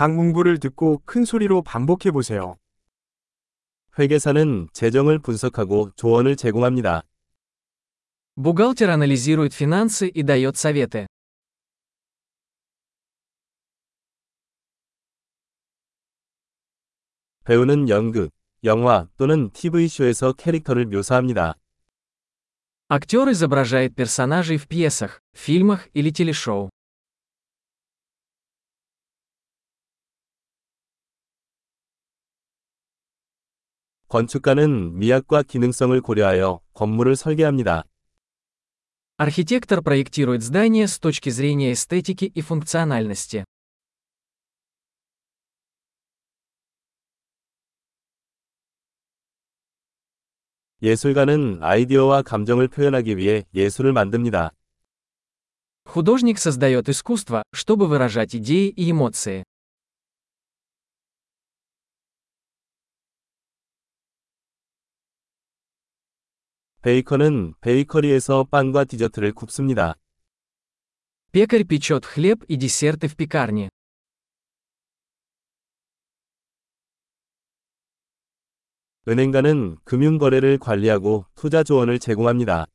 각 문구를 듣고 큰 소리로 반복해 보세요. 회계사는 재정을 분석하고 조언을 제공합니다. Бухгалтер анализирует финансы и дает советы. 배우는 연극, 영화 또는 TV쇼에서 캐릭터를 묘사합니다. Актер изображает персонажей в пьесах, фильмах или телешоу. 건축가는 미학과 기능성을 고려하여 건물을 설계합니다. Архитектор проектирует здание с точки зрения эстетики и функциональности. 예술가는 아이디어와 감정을 표현하기 위해 예술을 만듭니다. Художник создает искусство, чтобы выражать идеи и эмоции. 베이커는 베이커리에서 빵과 디저트를 굽습니다. Пекарь печет хлеб и десерты в пекарне. 은행가는 금융거래를 관리하고 투자 조언을 제공합니다.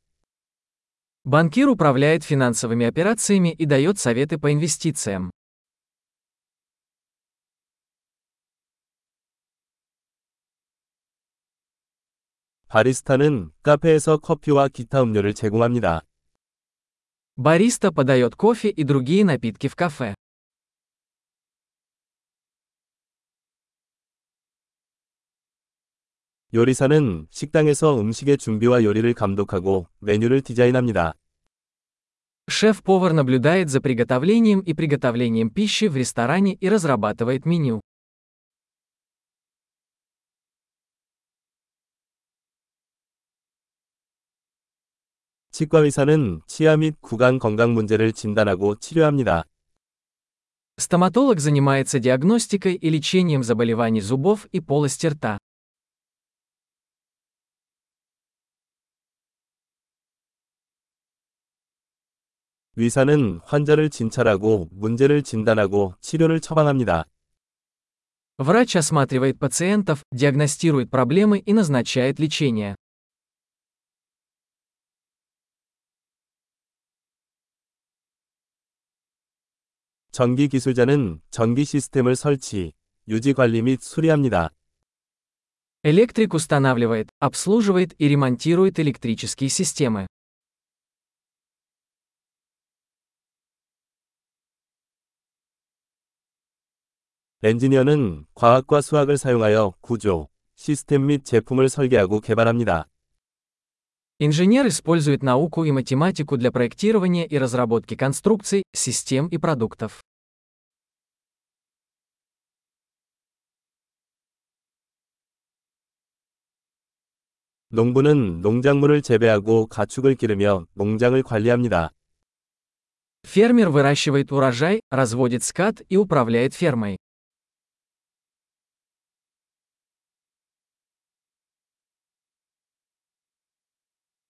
Банкир управляет финансовыми операциями и дает советы по инвестициям. 바리스타는 카페에서 커피와 기타 음료를 제공합니다. Бариста подает кофе и другие напитки в кафе. 요리사는 식당에서 음식의 준비와 요리를 감독하고 메뉴를 디자인합니다. Шеф-повар наблюдает за приготовлением и приготовлением пищи в ресторане и разрабатывает меню. 치과의사는 치아 및 구강 건강 문제를 진단하고 치료합니다. Стоматолог занимается диагностикой и лечением заболеваний зубов и полости рта. 의사는 환자를 진찰하고 문제를 진단하고 치료를 처방합니다. Врач осматривает пациентов, диагностирует проблемы и назначает лечение. 전기 기술자는 전기 시스템을 설치, 유지 관리 및 수리합니다. Электрик устанавливает, обслуживает и ремонтирует электрические системы. 엔지니어는 과학과 수학을 사용하여 구조, 시스템 및 제품을 설계하고 개발합니다. Инженер использует науку и математику для проектирования и разработки конструкций, систем и продуктов. 농부는 농작물을 재배하고 가축을 기르며 농장을 관리합니다. Фермер выращивает урожай, разводит скот и управляет фермой.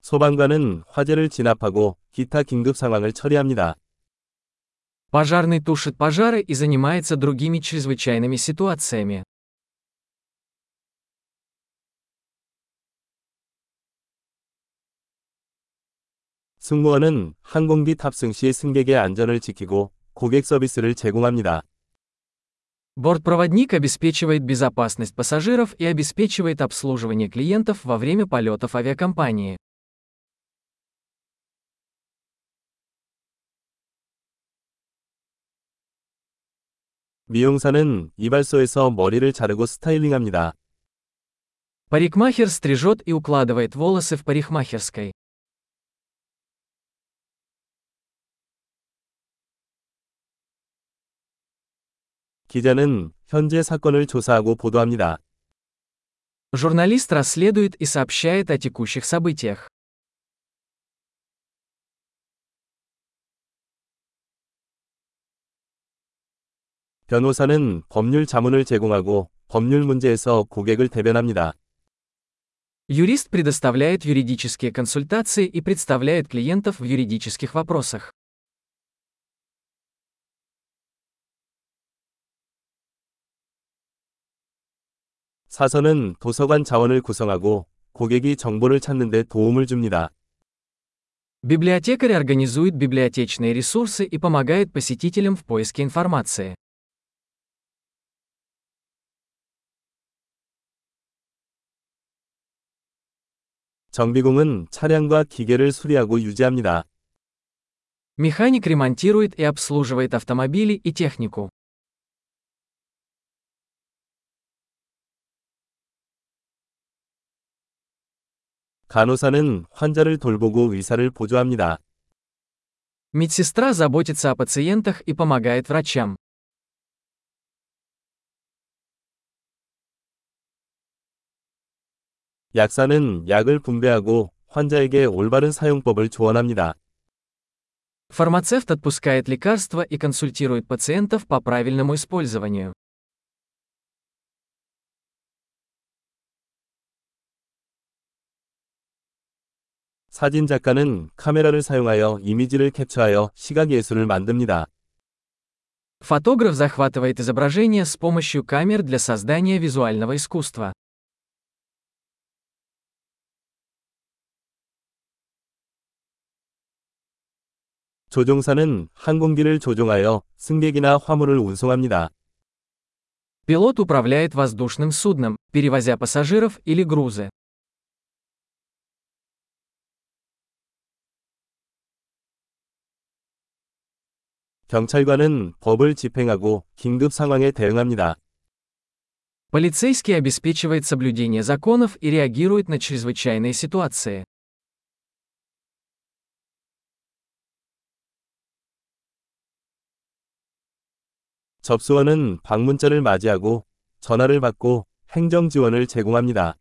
소방관은 화재를 진압하고 기타 긴급 상황을 처리합니다. Пожарный тушит пожары и занимается другими чрезвычайными ситуациями. 승무원은 항공기 탑승 시 승객의 안전을 지키고 고객 서비스를 제공합니다. Бортпроводник обеспечивает безопасность пассажиров и обеспечивает обслуживание клиентов во время полетов авиакомпании. 미용사는 이발소에서 머리를 자르고 스타일링합니다. Парикмахер стрижет и укладывает волосы в парикмахерской. 기자는 현재 사건을 조사하고 보도합니다. Журналист расследует и сообщает о текущих событиях. 변호사는 법률 자문을 제공하고 법률 문제에서 고객을 대변합니다. Юрист предоставляет юридические консультации и представляет клиентов в юридических вопросах. 사서는 도서관 자원을 구성하고 고객이 정보를 찾는 데 도움을 줍니다. Библиотекарь организует библиотечные ресурсы и помогает посетителям в поиске информации. 정비공은 차량과 기계를 수리하고 유지합니다. Механик ремонтирует и обслуживает автомобили и технику. 간호사는 환자를 돌보고 의사를 보조합니다. Медсестра заботится о пациентах и помогает врачам. 약사는 약을 분배하고 환자에게 올바른 사용법을 조언합니다. Фармацевт отпускает лекарства и консультирует пациентов по правильному использованию. 사진 작가는 카메라를 사용하여 이미지를 캡처하여 시각 예술을 만듭니다. Фотограф захватывает изображение с помощью камер для создания визуального искусства. 조종사는 항공기를 조종하여 승객이나 화물을 운송합니다. Пилот управляет воздушным судном, перевозя пассажиров или грузы. 경찰관은 법을 집행하고 긴급 상황에 대응합니다. Полицейский обеспечивает соблюдение законов и реагирует на чрезвычайные ситуации. 접수원은 방문자를 맞이하고 전화를 받고 행정 지원을 제공합니다.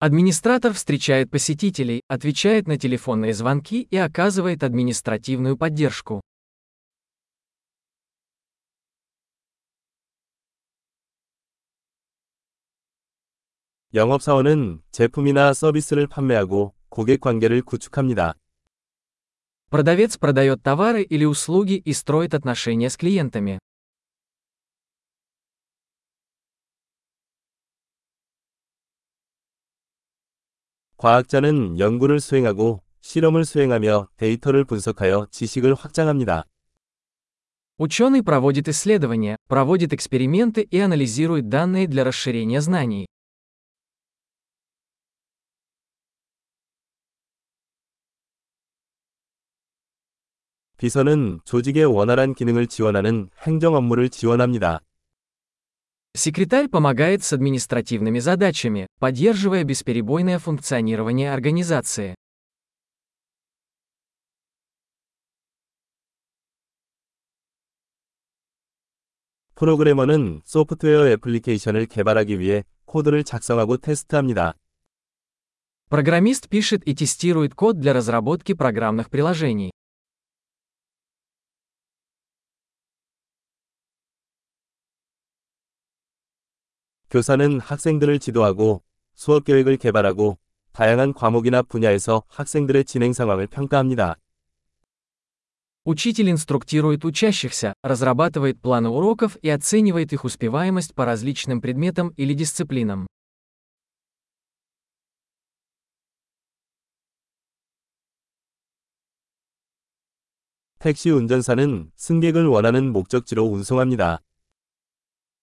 Администратор встречает посетителей, отвечает на телефонные звонки и оказывает административную поддержку. 영업사원은 제품이나 서비스를 판매하고 고객 관계를 구축합니다. Продавец продает товары или услуги и строит отношения с клиентами. 과학자는 연구를 수행하고 실험을 수행하며 데이터를 분석하여 지식을 확장합니다. Ученый проводит исследования, проводит эксперименты и анализирует данные для расширения знаний. 비서는 조직의 원활한 기능을 지원하는 행정 업무를 지원합니다. Секретарь помогает с административными задачами, поддерживая бесперебойное функционирование организации. 프로그래머는 소프트웨어 애플리케이션을 개발하기 위해 코드를 작성하고 테스트합니다. Программист пишет и тестирует код для разработки программных приложений. 교사는 학생들을 지도하고 수업 계획을 개발하고 다양한 과목이나 분야에서 학생들의 진행 상황을 평가합니다. Учитель инструктирует учащихся, разрабатывает планы уроков и оценивает их успеваемость по различным предметам или дисциплинам. 택시 운전사는 승객을 원하는 목적지로 운송합니다.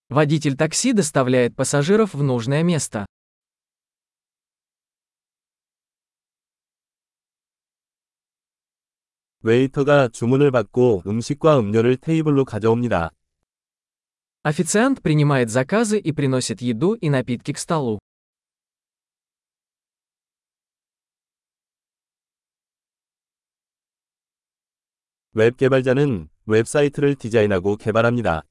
Водитель такси доставляет пассажиров в нужное место. 웨이터가 주문을 받고 음식과 음료를 테이블로 가져옵니다. Официант принимает заказы и приносит еду и напитки к столу. 웹 개발자는 웹사이트를 디자인하고 개발합니다.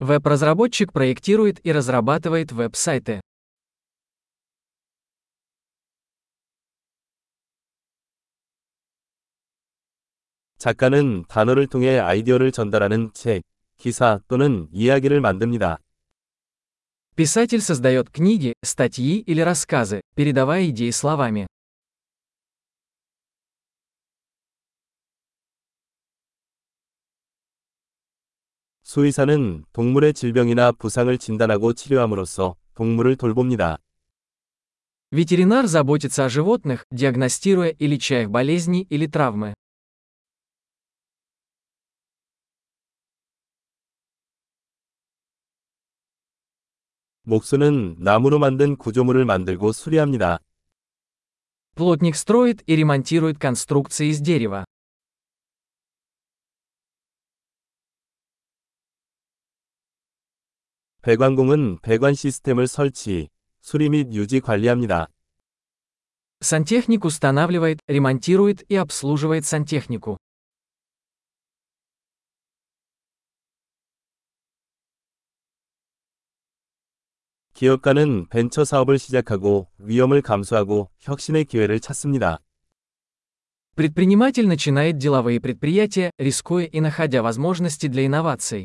Веб-разработчик проектирует и разрабатывает веб-сайты. 작가는 단어를 통해 아이디어를 전달하는 책, 기사 또는 이야기를 만듭니다. Писатель создает книги, статьи или рассказы, передавая идеи словами. 수의사는 동물의 질병이나 부상을 진단하고 치료함으로써 동물을 돌봅니다. Ветеринар заботится о животных, диагностируя и леча их болезни или травмы. 목수는 나무로 만든 구조물을 만들고 수리합니다. Плотник строит и ремонтирует конструкции из дерева. 배관공은 배관 시스템을 설치, 수리 및 유지 관리합니다. Сантехник устанавливает, ремонтирует и обслуживает сантехнику. 기업가는 벤처 사업을 시작하고 위험을 감수하고 혁신의 기회를 찾습니다. Предприниматель начинает деловые предприятия, рискуя и находя возможности для инноваций.